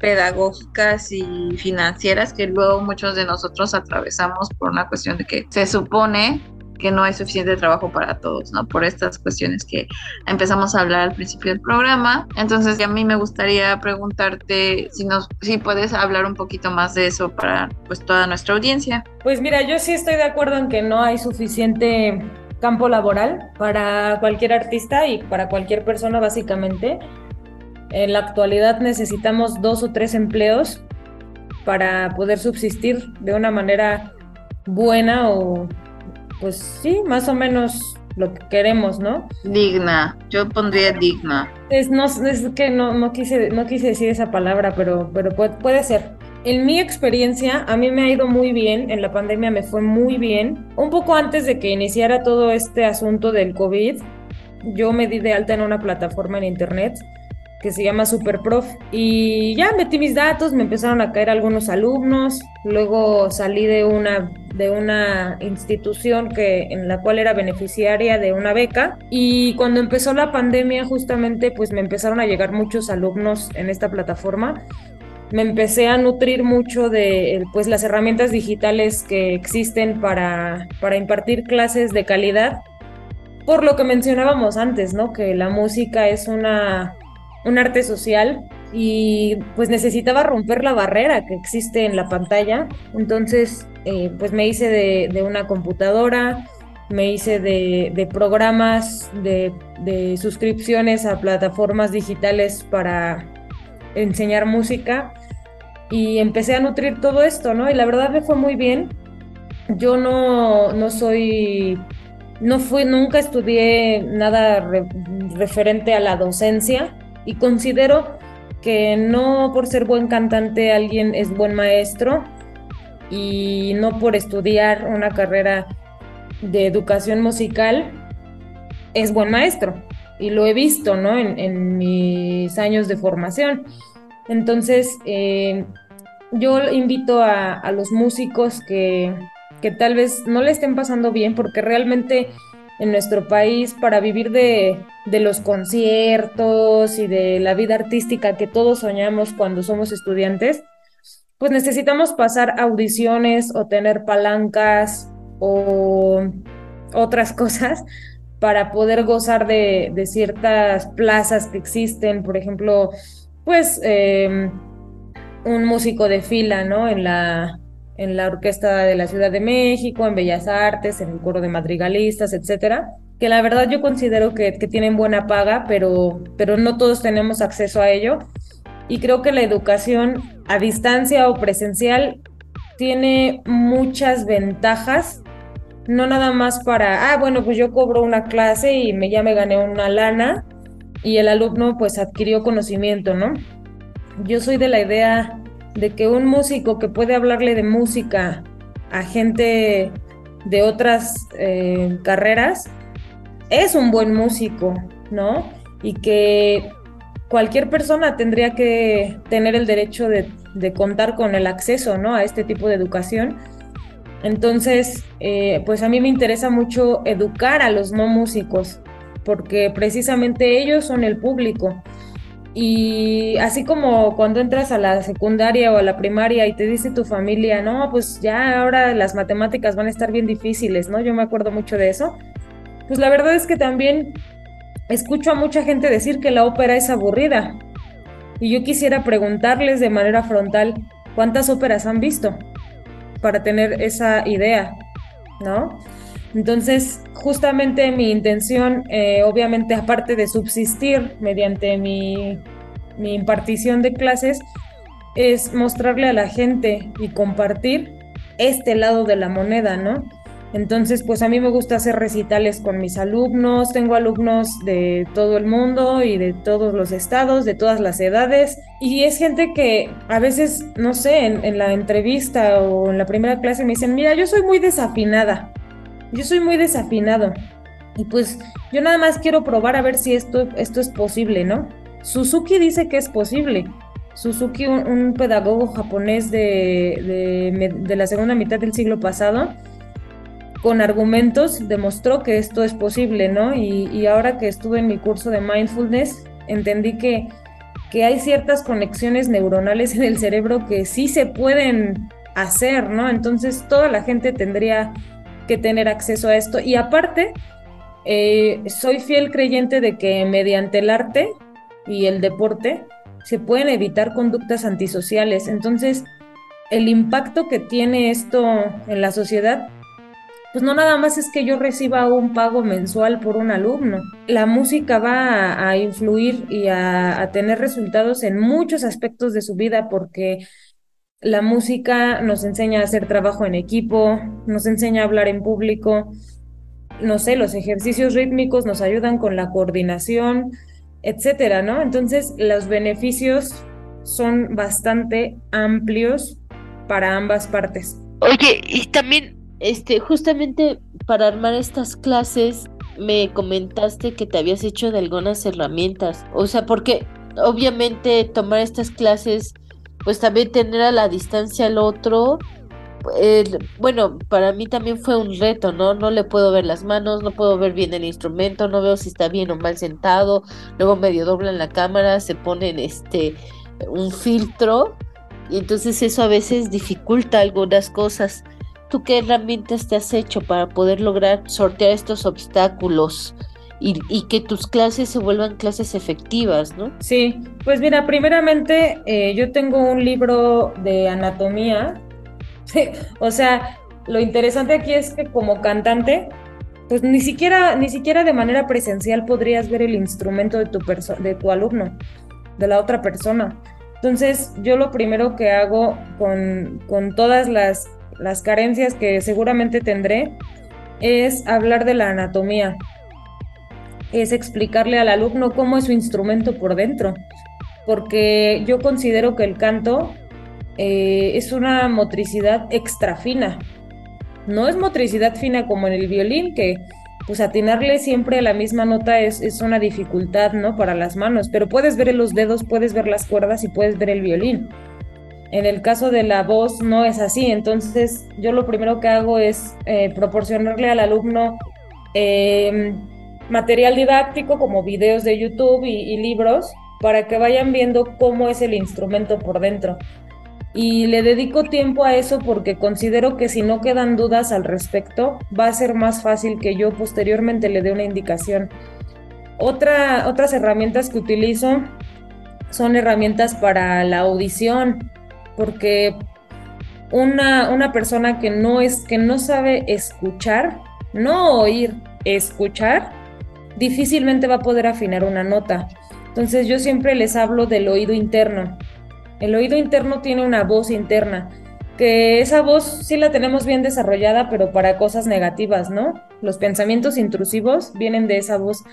pedagógicas y financieras que luego muchos de nosotros atravesamos por una cuestión de que se supone que no hay suficiente trabajo para todos, ¿no? Por estas cuestiones que empezamos a hablar al principio del programa. Entonces, a mí me gustaría preguntarte si nos si puedes hablar un poquito más de eso para pues toda nuestra audiencia. Pues mira, yo sí estoy de acuerdo en que no hay suficiente campo laboral para cualquier artista y para cualquier persona básicamente. En la actualidad necesitamos dos o tres empleos para poder subsistir de una manera buena o pues sí, más o menos lo que queremos, ¿no? Digna, yo pondría digna. Es, no, es que no, no, quise, no quise decir esa palabra, pero, pero puede, puede ser. En mi experiencia, a mí me ha ido muy bien, en la pandemia me fue muy bien. Un poco antes de que iniciara todo este asunto del COVID, yo me di de alta en una plataforma en internet que se llama Superprof. Y ya metí mis datos, me empezaron a caer algunos alumnos, luego salí de una, de una institución que, en la cual era beneficiaria de una beca y cuando empezó la pandemia justamente pues me empezaron a llegar muchos alumnos en esta plataforma. Me empecé a nutrir mucho de pues las herramientas digitales que existen para, para impartir clases de calidad por lo que mencionábamos antes, ¿no? Que la música es una un arte social y pues necesitaba romper la barrera que existe en la pantalla. Entonces, eh, pues me hice de, una computadora, me hice de, programas, de, suscripciones a plataformas digitales para enseñar música y empecé a nutrir todo esto, ¿no? Y la verdad me fue muy bien. Yo no, no soy, no fui, nunca estudié nada referente a la docencia y considero que no por ser buen cantante alguien es buen maestro y no por estudiar una carrera de educación musical es buen maestro. Y lo he visto, ¿no? En, mis años de formación. Entonces, eh, yo invito a, a los músicos que, que tal vez no le estén pasando bien porque realmente en nuestro país para vivir de, los conciertos y de la vida artística que todos soñamos cuando somos estudiantes, pues necesitamos pasar audiciones o tener palancas o otras cosas para poder gozar de, ciertas plazas que existen, por ejemplo, pues em, un músico de fila, ¿no? En la, en la Orquesta de la Ciudad de México, en Bellas Artes, en el coro de madrigalistas, etcétera, que la verdad yo considero que, tienen buena paga, pero, pero no todos tenemos acceso a ello. Y creo que la educación a distancia o presencial tiene muchas ventajas, no nada más para, ah, bueno, pues yo cobro una clase y me, ya me gané una lana y el alumno pues adquirió conocimiento, ¿no? Yo soy de la idea de que un músico que puede hablarle de música a gente de otras eh, carreras es un buen músico, ¿no? Y que cualquier persona tendría que tener el derecho de, contar con el acceso, ¿no? A este tipo de educación. Entonces, eh, pues a mí me interesa mucho educar a los no músicos, porque precisamente ellos son el público y así como cuando entras a la secundaria o a la primaria y te dice tu familia, no, pues ya ahora las matemáticas van a estar bien difíciles, ¿no? Yo me acuerdo mucho de eso. Pues la verdad es que también escucho a mucha gente decir que la ópera es aburrida. Y yo quisiera preguntarles de manera frontal, ¿cuántas óperas han visto? Para tener esa idea, ¿no? Entonces, justamente mi intención, eh, obviamente aparte de subsistir mediante mi, mi impartición de clases, es mostrarle a la gente y compartir este lado de la moneda, ¿no? Entonces, pues a mí me gusta hacer recitales con mis alumnos, tengo alumnos de todo el mundo y de todos los estados, de todas las edades, y es gente que a veces, no sé, en, en la entrevista o en la primera clase me dicen, mira, yo soy muy desafinada, yo soy muy desafinado. Y pues yo nada más quiero probar a ver si esto, esto es posible, ¿no? Suzuki dice que es posible. Suzuki, un, pedagogo japonés de, de, la segunda mitad del siglo pasado, con argumentos demostró que esto es posible, ¿no? Y, y ahora que estuve en mi curso de mindfulness, entendí que, que hay ciertas conexiones neuronales en el cerebro que sí se pueden hacer, ¿no? Entonces toda la gente tendría que tener acceso a esto. Y aparte, eh, soy fiel creyente de que mediante el arte y el deporte se pueden evitar conductas antisociales. Entonces, el impacto que tiene esto en la sociedad, pues no nada más es que yo reciba un pago mensual por un alumno. La música va a, influir y a tener resultados en muchos aspectos de su vida porque la música nos enseña a hacer trabajo en equipo, nos enseña a hablar en público, no sé, los ejercicios rítmicos nos ayudan con la coordinación, etcétera, ¿no? Entonces, los beneficios son bastante amplios para ambas partes. Oye, y también, este, justamente para armar estas clases, me comentaste que te habías hecho de algunas herramientas. O sea, porque obviamente tomar estas clases, pues también tener a la distancia al otro, bueno, para mí también fue un reto, ¿no? No le puedo ver las manos, no puedo ver bien el instrumento, no veo si está bien o mal sentado, luego medio doblan la cámara, se ponen este un filtro y entonces eso a veces dificulta algunas cosas. ¿Tú qué herramientas te has hecho para poder lograr sortear estos obstáculos? Y, que tus clases se vuelvan clases efectivas, ¿no? Sí, pues mira, primeramente eh, yo tengo un libro de anatomía o sea, lo interesante aquí es que como cantante, pues ni siquiera, ni siquiera de manera presencial podrías ver el instrumento de tu, de tu alumno, de la otra persona. Entonces, yo lo primero que hago con, con todas las, las carencias que seguramente tendré es hablar de la anatomía, es explicarle al alumno cómo es su instrumento por dentro, porque yo considero que el canto eh, es una motricidad extra fina. No es motricidad fina como en el violín, que pues atinarle siempre a la misma nota es, es, una dificultad, ¿no? Para las manos, pero puedes ver los dedos, puedes ver las cuerdas y puedes ver el violín. En el caso de la voz no es así, entonces yo lo primero que hago es eh, proporcionarle al alumno em, material didáctico como videos de YouTube y libros para que vayan viendo cómo es el instrumento por dentro y le dedico tiempo a eso porque considero que si no quedan dudas al respecto, va a ser más fácil que yo posteriormente le dé una indicación. Otra, otras herramientas que utilizo son herramientas para la audición, porque una, una persona que no, es, que no sabe escuchar, no oír, escuchar, difícilmente va a poder afinar una nota. Entonces yo siempre les hablo del oído interno el oído interno tiene una voz interna, que esa voz sí la tenemos bien desarrollada, pero para cosas negativas, ¿no? Los pensamientos intrusivos vienen de esa voz.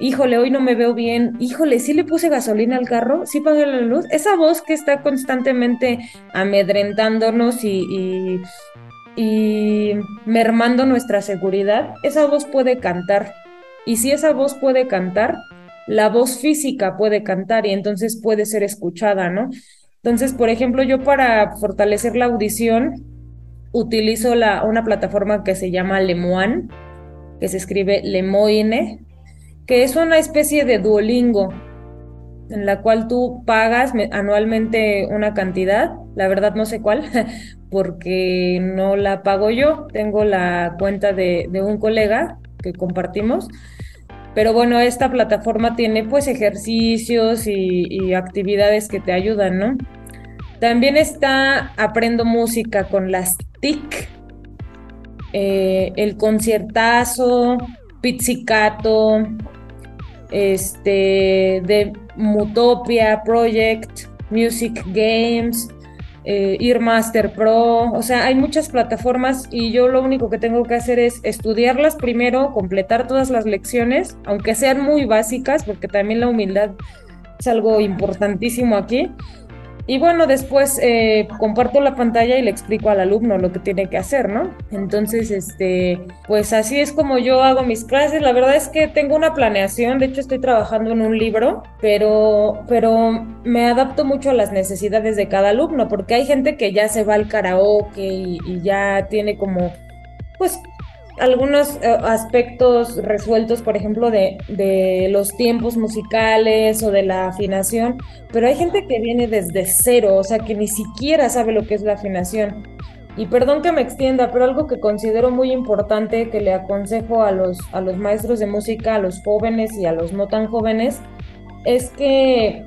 Híjole, hoy no me veo bien. Híjole, sí le puse gasolina al carro, sí pagué la luz. Esa voz que está constantemente amedrentándonos y, y mermando nuestra seguridad, esa voz puede cantar. Y si esa voz puede cantar, la voz física puede cantar y entonces puede ser escuchada, ¿no? Entonces, por ejemplo, yo para fortalecer la audición utilizo la, una plataforma que se llama Lemoine, que se escribe Lemoine, que es una especie de Duolingo en la cual tú pagas anualmente una cantidad, la verdad no sé cuál, porque no la pago yo, tengo la cuenta de, un colega que compartimos, pero bueno, esta plataforma tiene pues ejercicios y, actividades que te ayudan, ¿no? También está Aprendo Música con las TIC, eh, el conciertazo, Pizzicato, este, de Mutopia Project, Music Games, eh, Master Pro, o sea, hay muchas plataformas y yo lo único que tengo que hacer es estudiarlas primero, completar todas las lecciones, aunque sean muy básicas, porque también la humildad es algo importantísimo aquí. Y bueno, después eh, comparto la pantalla y le explico al alumno lo que tiene que hacer, ¿no? Entonces, este, pues así es como yo hago mis clases. La verdad es que tengo una planeación, de hecho estoy trabajando en un libro, pero, pero me adapto mucho a las necesidades de cada alumno, porque hay gente que ya se va al karaoke y, y ya tiene como, pues algunos eh, aspectos resueltos, por ejemplo, de, de, los tiempos musicales o de la afinación, pero hay gente que viene desde cero, o sea, que ni siquiera sabe lo que es la afinación. Y perdón que me extienda, pero algo que considero muy importante que le aconsejo a los, a los maestros de música, a los jóvenes y a los no tan jóvenes, es que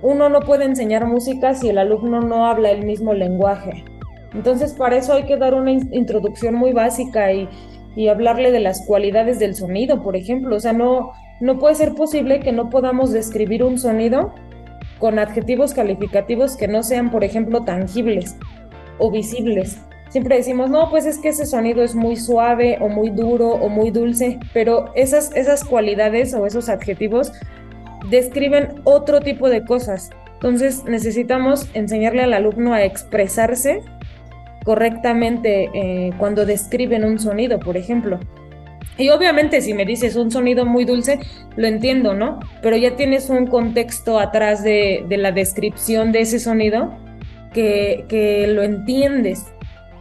uno no puede enseñar música si el alumno no habla el mismo lenguaje. Entonces, para eso hay que dar una introducción muy básica y y hablarle de las cualidades del sonido, por ejemplo. O sea, no, no puede ser posible que no podamos describir un sonido con adjetivos calificativos que no sean, por ejemplo, tangibles o visibles. Siempre decimos, no, pues es que ese sonido es muy suave o muy duro o muy dulce, pero esas, esas cualidades o esos adjetivos describen otro tipo de cosas. Entonces necesitamos enseñarle al alumno a expresarse correctamente eh, cuando describen un sonido, por ejemplo. Y obviamente si me dices un sonido muy dulce, lo entiendo, ¿no? Pero ya tienes un contexto atrás de, la descripción de ese sonido que, que, lo entiendes.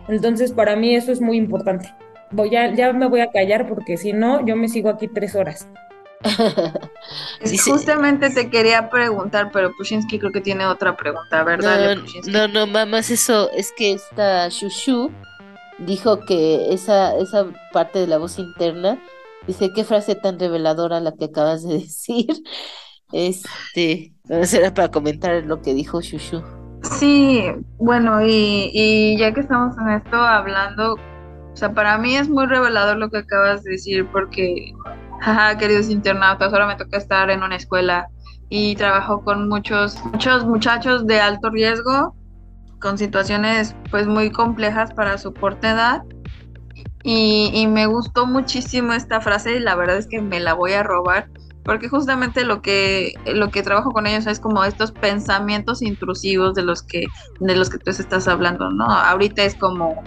Entonces para mí eso es muy importante. Voy a, ya me voy a callar porque si no, yo me sigo aquí tres horas. Justamente te quería preguntar, pero Pushinsky creo que tiene otra pregunta, ¿verdad? No, no, no, más eso, es que esta Shushu dijo que esa, esa parte de la voz interna, dice, qué frase tan reveladora la que acabas de decir. Este, será para comentar lo que dijo Shushu. Sí, bueno, y, y ya que estamos en esto hablando, o sea, para mí es muy revelador lo que acabas de decir, porque Jaja, queridos internautas, ahora me toca estar en una escuela y trabajo con muchos, muchos muchachos de alto riesgo, con situaciones pues muy complejas para su corta edad. Y, y, me gustó muchísimo esta frase y la verdad es que me la voy a robar porque justamente lo que lo que trabajo con ellos es como estos pensamientos intrusivos de los que de los que tú estás hablando no ahorita es como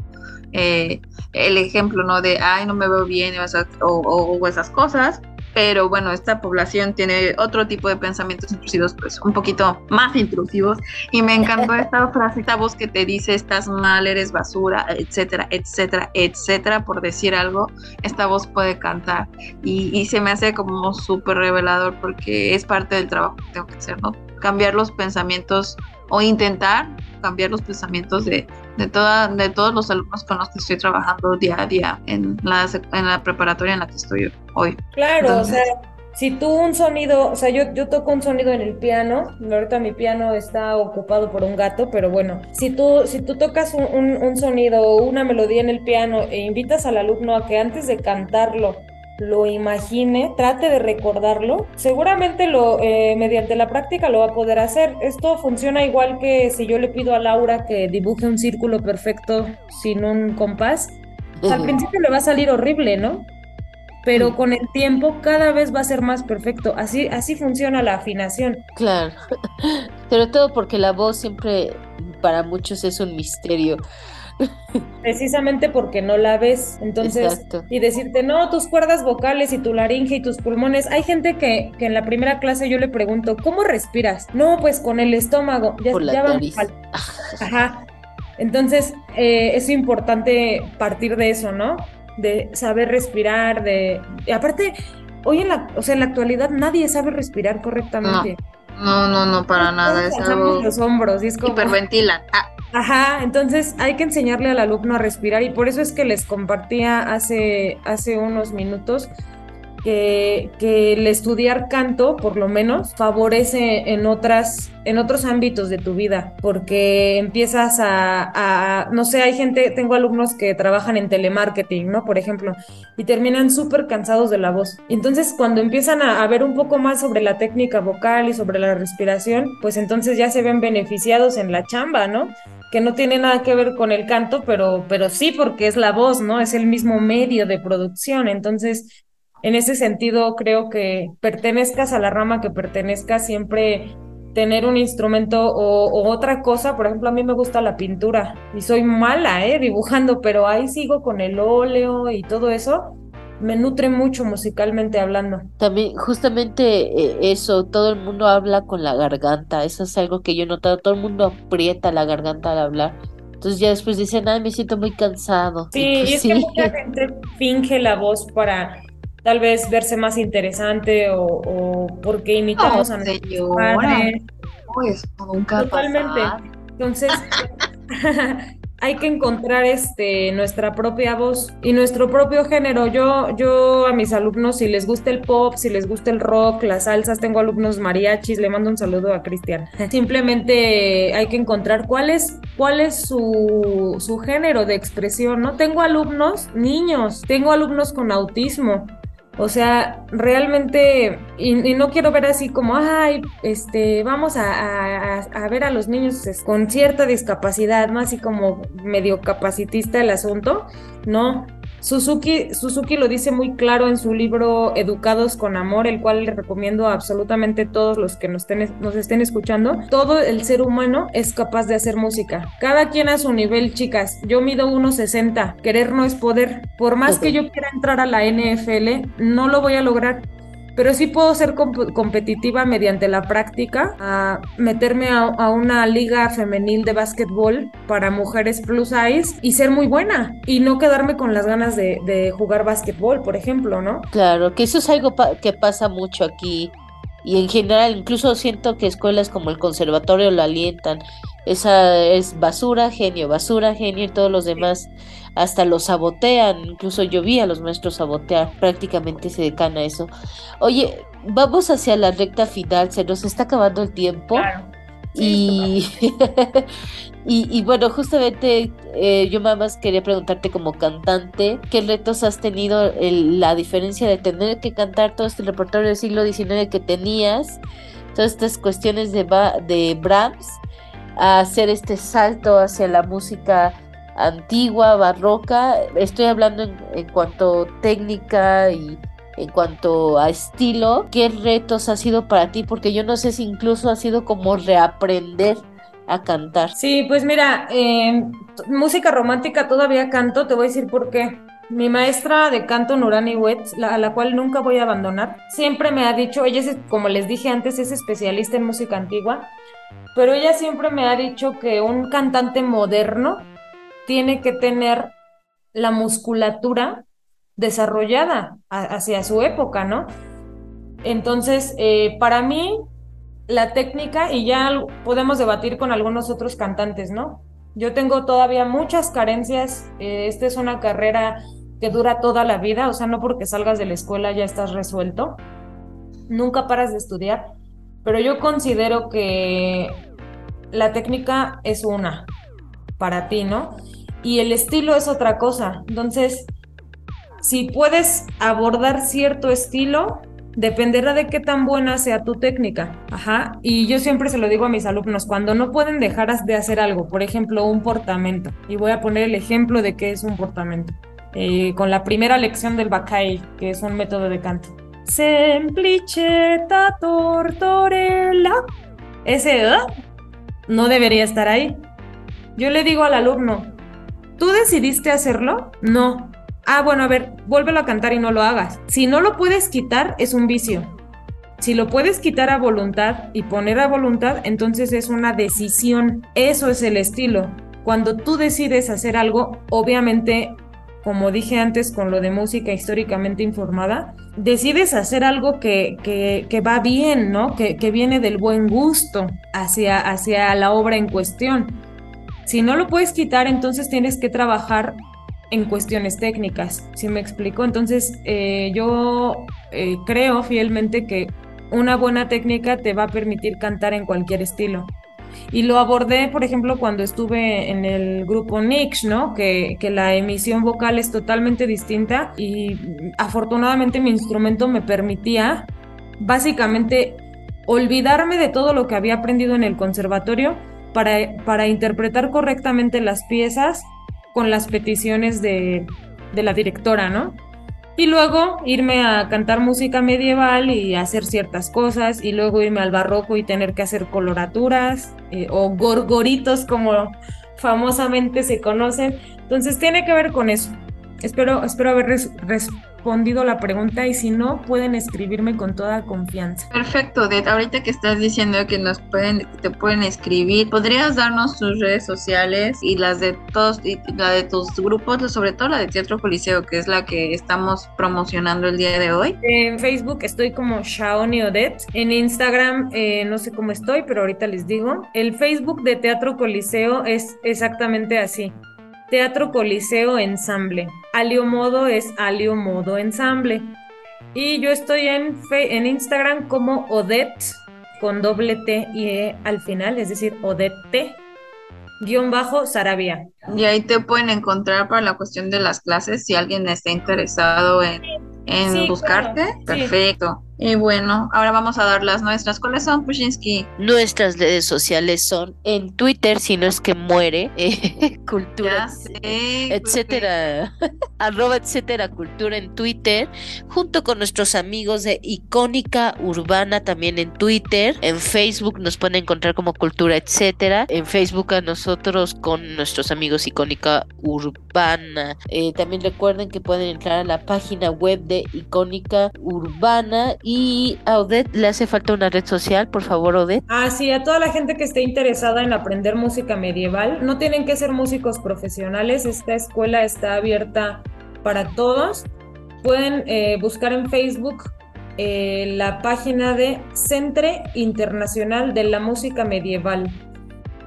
eh, el ejemplo, ¿no? De, ay, no me veo bien o, esas cosas. Pero bueno, esta población tiene otro tipo de pensamientos intrusivos, pues un poquito más intrusivos. Y me encantó esta frase, esta voz que te dice, estás mal, eres basura, etcétera, etcétera, etcétera, por decir algo. Esta voz puede cantar. Y, y se me hace como súper revelador porque es parte del trabajo que tengo que hacer, ¿no? Cambiar los pensamientos o intentar cambiar los pensamientos de, de, toda, de todos los alumnos con los que estoy trabajando día a día en la, en la preparatoria en la que estoy hoy. Claro, o sea, si tú un sonido, o sea, yo, yo toco un sonido en el piano, ahorita mi piano está ocupado por un gato, pero bueno, si tú, si tú tocas un, un, un sonido o una melodía en el piano e invitas al alumno a que antes de cantarlo lo imagine, trate de recordarlo, seguramente lo eh, mediante la práctica lo va a poder hacer. Esto funciona igual que si yo le pido a Laura que dibuje un círculo perfecto sin un compás. Al principio le va a salir horrible, ¿no? Pero con el tiempo cada vez va a ser más perfecto. Así, así funciona la afinación. Claro. Sobre todo porque la voz siempre para muchos es un misterio. Precisamente porque no la ves. Entonces, y decirte, no, tus cuerdas vocales y tu laringe y tus pulmones. Hay gente que, que en la primera clase yo le pregunto, ¿cómo respiras? No, pues con el estómago. Ya, Por ya Ajá. Entonces, eh, es importante partir de eso, ¿no? De saber respirar, de... Y aparte, hoy en la, o sea, en la actualidad nadie sabe respirar correctamente. No, no, no, para nada. Es algo... los hombros y es como... Hiperventilan. Ah. Ajá, entonces hay que enseñarle al alumno a respirar y por eso es que les compartía hace, hace unos minutos que, el estudiar canto, por lo menos, favorece en otras, en otros ámbitos de tu vida, porque empiezas a, a no sé, hay gente, tengo alumnos que trabajan en telemarketing, ¿no? Por ejemplo, y terminan súper cansados de la voz. Entonces, cuando empiezan a, a ver un poco más sobre la técnica vocal y sobre la respiración, pues entonces ya se ven beneficiados en la chamba, ¿no? que no tiene nada que ver con el canto, pero, pero sí porque es la voz, ¿no? Es el mismo medio de producción. Entonces, en ese sentido, creo que pertenezcas a la rama que pertenezcas, siempre tener un instrumento o, o, otra cosa. Por ejemplo, a mí me gusta la pintura y soy mala, ¿eh? Dibujando, pero ahí sigo con el óleo y todo eso. Me nutre mucho musicalmente hablando. También, justamente eh, eso, todo el mundo habla con la garganta. Eso es algo que yo he notado. Todo el mundo aprieta la garganta al hablar. Entonces ya después dicen, ay, me siento muy cansado. Sí, y, pues, es que mucha gente finge la voz para tal vez verse más interesante o, o porque imitamos a nuestros padres. Pues, nunca Totalmente. Entonces, hay que encontrar este nuestra propia voz y nuestro propio género. Yo yo a mis alumnos si les gusta el pop, si les gusta el rock, las salsas, tengo alumnos mariachis, le mando un saludo a Cristian. Simplemente hay que encontrar cuál es cuál es su su género de expresión, ¿no? Tengo alumnos niños, tengo alumnos con autismo o sea, realmente, y, no quiero ver así como, ay, este, vamos a, a, ver a los niños con cierta discapacidad, ¿no? Así como medio capacitista el asunto, no. Suzuki, Suzuki lo dice muy claro en su libro Educados con Amor, el cual le recomiendo a absolutamente todos los que nos estén, nos estén escuchando. Todo el ser humano es capaz de hacer música. Cada quien a su nivel, chicas. Yo mido 1,60. Querer no es poder. Por más que yo quiera entrar a la NFL, no lo voy a lograr pero sí puedo ser competitiva mediante la práctica, a meterme a, una liga femenil de básquetbol para mujeres plus size y ser muy buena y no quedarme con las ganas de, jugar básquetbol, por ejemplo, ¿no? Claro, que eso es algo que pasa mucho aquí y en general incluso siento que escuelas como el conservatorio lo alientan. Esa es basura, genio, basura, genio y todos los demás hasta lo sabotean, incluso yo vi a los maestros sabotear, prácticamente se decana eso. Oye, vamos hacia la recta final, se nos está acabando el tiempo. y, y, bueno, justamente eh, yo más quería preguntarte como cantante, ¿qué retos has tenido? la diferencia de tener que cantar todo este repertorio del siglo XIX que tenías, todas estas cuestiones de, de Brahms, a hacer este salto hacia la música antigua, barroca. Estoy hablando en, cuanto técnica y en cuanto a estilo. ¿Qué retos ha sido para ti? Porque yo no sé si incluso ha sido como reaprender a cantar. Sí, pues mira, música romántica todavía canto, te voy a decir por qué. Mi maestra de canto, Nurani Wetz, a la cual nunca voy a abandonar, siempre me ha dicho, ella es, como les dije antes, es especialista en música antigua, pero ella siempre me ha dicho que un cantante moderno tiene que tener la musculatura desarrollada hacia su época, ¿no? Entonces, eh, para mí, la técnica, y ya podemos debatir con algunos otros cantantes, ¿no? Yo tengo todavía muchas carencias, eh, esta es una carrera que dura toda la vida, o sea, no porque salgas de la escuela ya estás resuelto, nunca paras de estudiar, pero yo considero que la técnica es una para ti, ¿no? y el estilo es otra cosa. Entonces, si puedes abordar cierto estilo, dependerá de qué tan buena sea tu técnica. Ajá. Y yo siempre se lo digo a mis alumnos, cuando no pueden dejar de hacer algo, por ejemplo, un portamento. Y voy a poner el ejemplo de qué es un portamento. Eh, con la primera lección del Bacay, que es un método de canto. Semplicheta tortorella. Ese ¿eh? no debería estar ahí. Yo le digo al alumno, ¿Tú decidiste hacerlo? No. Ah, bueno, a ver, vuélvelo a cantar y no lo hagas. Si no lo puedes quitar, es un vicio. Si lo puedes quitar a voluntad y poner a voluntad, entonces es una decisión. Eso es el estilo. Cuando tú decides hacer algo, obviamente, como dije antes con lo de música históricamente informada, decides hacer algo que, que, va bien, ¿no? Que, que, viene del buen gusto hacia, hacia la obra en cuestión. Si no lo puedes quitar, entonces tienes que trabajar en cuestiones técnicas, ¿sí me explico? Entonces, eh, yo eh, creo fielmente que una buena técnica te va a permitir cantar en cualquier estilo. Y lo abordé, por ejemplo, cuando estuve en el grupo Nix, ¿no? Que, que, la emisión vocal es totalmente distinta y afortunadamente mi instrumento me permitía básicamente olvidarme de todo lo que había aprendido en el conservatorio para, interpretar correctamente las piezas con las peticiones de, la directora, ¿no? y luego irme a cantar música medieval y hacer ciertas cosas y luego irme al barroco y tener que hacer coloraturas eh, o gorgoritos como famosamente se conocen. Entonces tiene que ver con eso. Espero, espero haber respondido la pregunta y si no, pueden escribirme con toda confianza. Perfecto, de ahorita que estás diciendo que nos pueden, te pueden escribir, ¿podrías darnos tus redes sociales y las de todos, y la de tus grupos, sobre todo la de Teatro Coliseo, que es la que estamos promocionando el día de hoy? En Facebook estoy como Shaoni Odette, en Instagram eh, no sé cómo estoy, pero ahorita les digo. El Facebook de Teatro Coliseo es exactamente así. Teatro Coliseo Ensamble. Alio Modo es Alio Modo Ensamble. Y yo estoy en, en Instagram como Odette con doble T y E al final, es decir, Odette guion bajo Sarabia. Y ahí te pueden encontrar para la cuestión de las clases si alguien está interesado en en buscarte. Perfecto. Y bueno, ahora vamos a dar las nuestras. ¿Cuáles son, Pushinsky? Nuestras redes sociales son en Twitter, si no es que muere, eh, cultura, etcétera, arroba etcétera, cultura en Twitter, junto con nuestros amigos de Icónica Urbana también en Twitter. En Facebook nos pueden encontrar como cultura, etcétera. En Facebook a nosotros con nuestros amigos Icónica Urbana. Eh, también recuerden que pueden entrar a la página web de icónica urbana. Y a Odette le hace falta una red social, por favor, Odette. Ah, sí, a toda la gente que esté interesada en aprender música medieval, no tienen que ser músicos profesionales, esta escuela está abierta para todos. Pueden eh, buscar en Facebook eh, la página de Centre Internacional de la Música Medieval.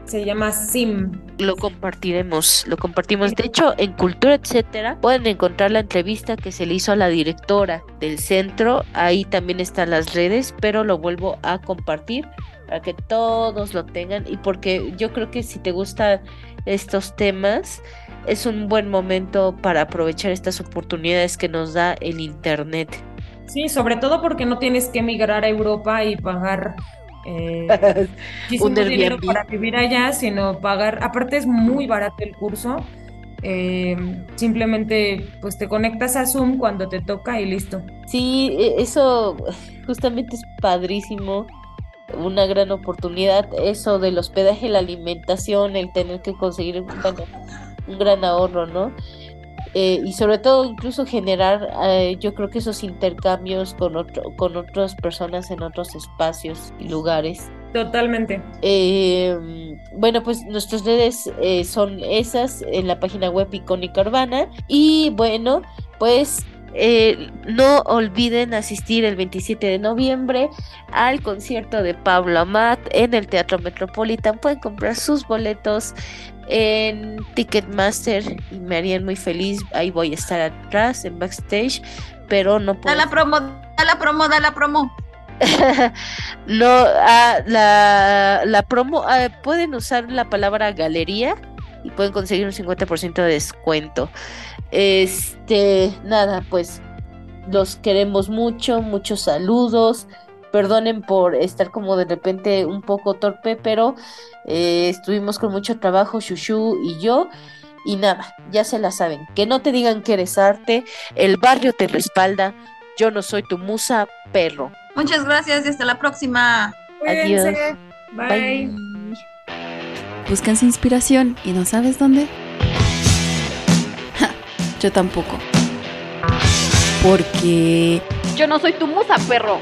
Se llama SIM. Lo compartiremos, lo compartimos. De hecho, en Cultura, etcétera, pueden encontrar la entrevista que se le hizo a la directora del centro. Ahí también están las redes, pero lo vuelvo a compartir para que todos lo tengan y porque yo creo que si te gustan estos temas es un buen momento para aprovechar estas oportunidades que nos da el internet. Sí, sobre todo porque no tienes que emigrar a Europa y pagar eh, un dinero para vivir allá, sino pagar, aparte es muy barato el curso, eh, simplemente pues te conectas a Zoom cuando te toca y listo. Sí, e, eso justamente es padrísimo, una gran oportunidad, eso del hospedaje, la alimentación, el tener que conseguir un, un gran ahorro, ¿no? Eh, y sobre todo incluso generar eh, yo creo que esos intercambios con otro, con otras personas en otros espacios y lugares. Totalmente. Em, bueno pues nuestras redes eh, son esas en la página web icónica urbana. Y bueno pues no olviden asistir el 27 de noviembre al concierto de Pablo Amat en el Teatro Metropolitan. Pueden comprar sus boletos en Ticketmaster y me harían muy feliz. Ahí voy a estar atrás en backstage, pero no puedo. Da la promo, da la promo, da la promo. no, ah, la, la promo, ah, pueden usar la palabra galería y pueden conseguir un 50% de descuento. Este, nada, pues los queremos mucho, muchos saludos. Perdonen por estar como de repente un poco torpe, pero eh, estuvimos con mucho trabajo, Shushu y yo. Y nada, ya se la saben. Que no te digan que eres arte, el barrio te respalda. Yo no soy tu musa, perro. Muchas gracias y hasta la próxima. Adiós. Bye. ¿Buscas inspiración y no sabes dónde? Yo tampoco. Porque... Yo no soy tu musa, perro.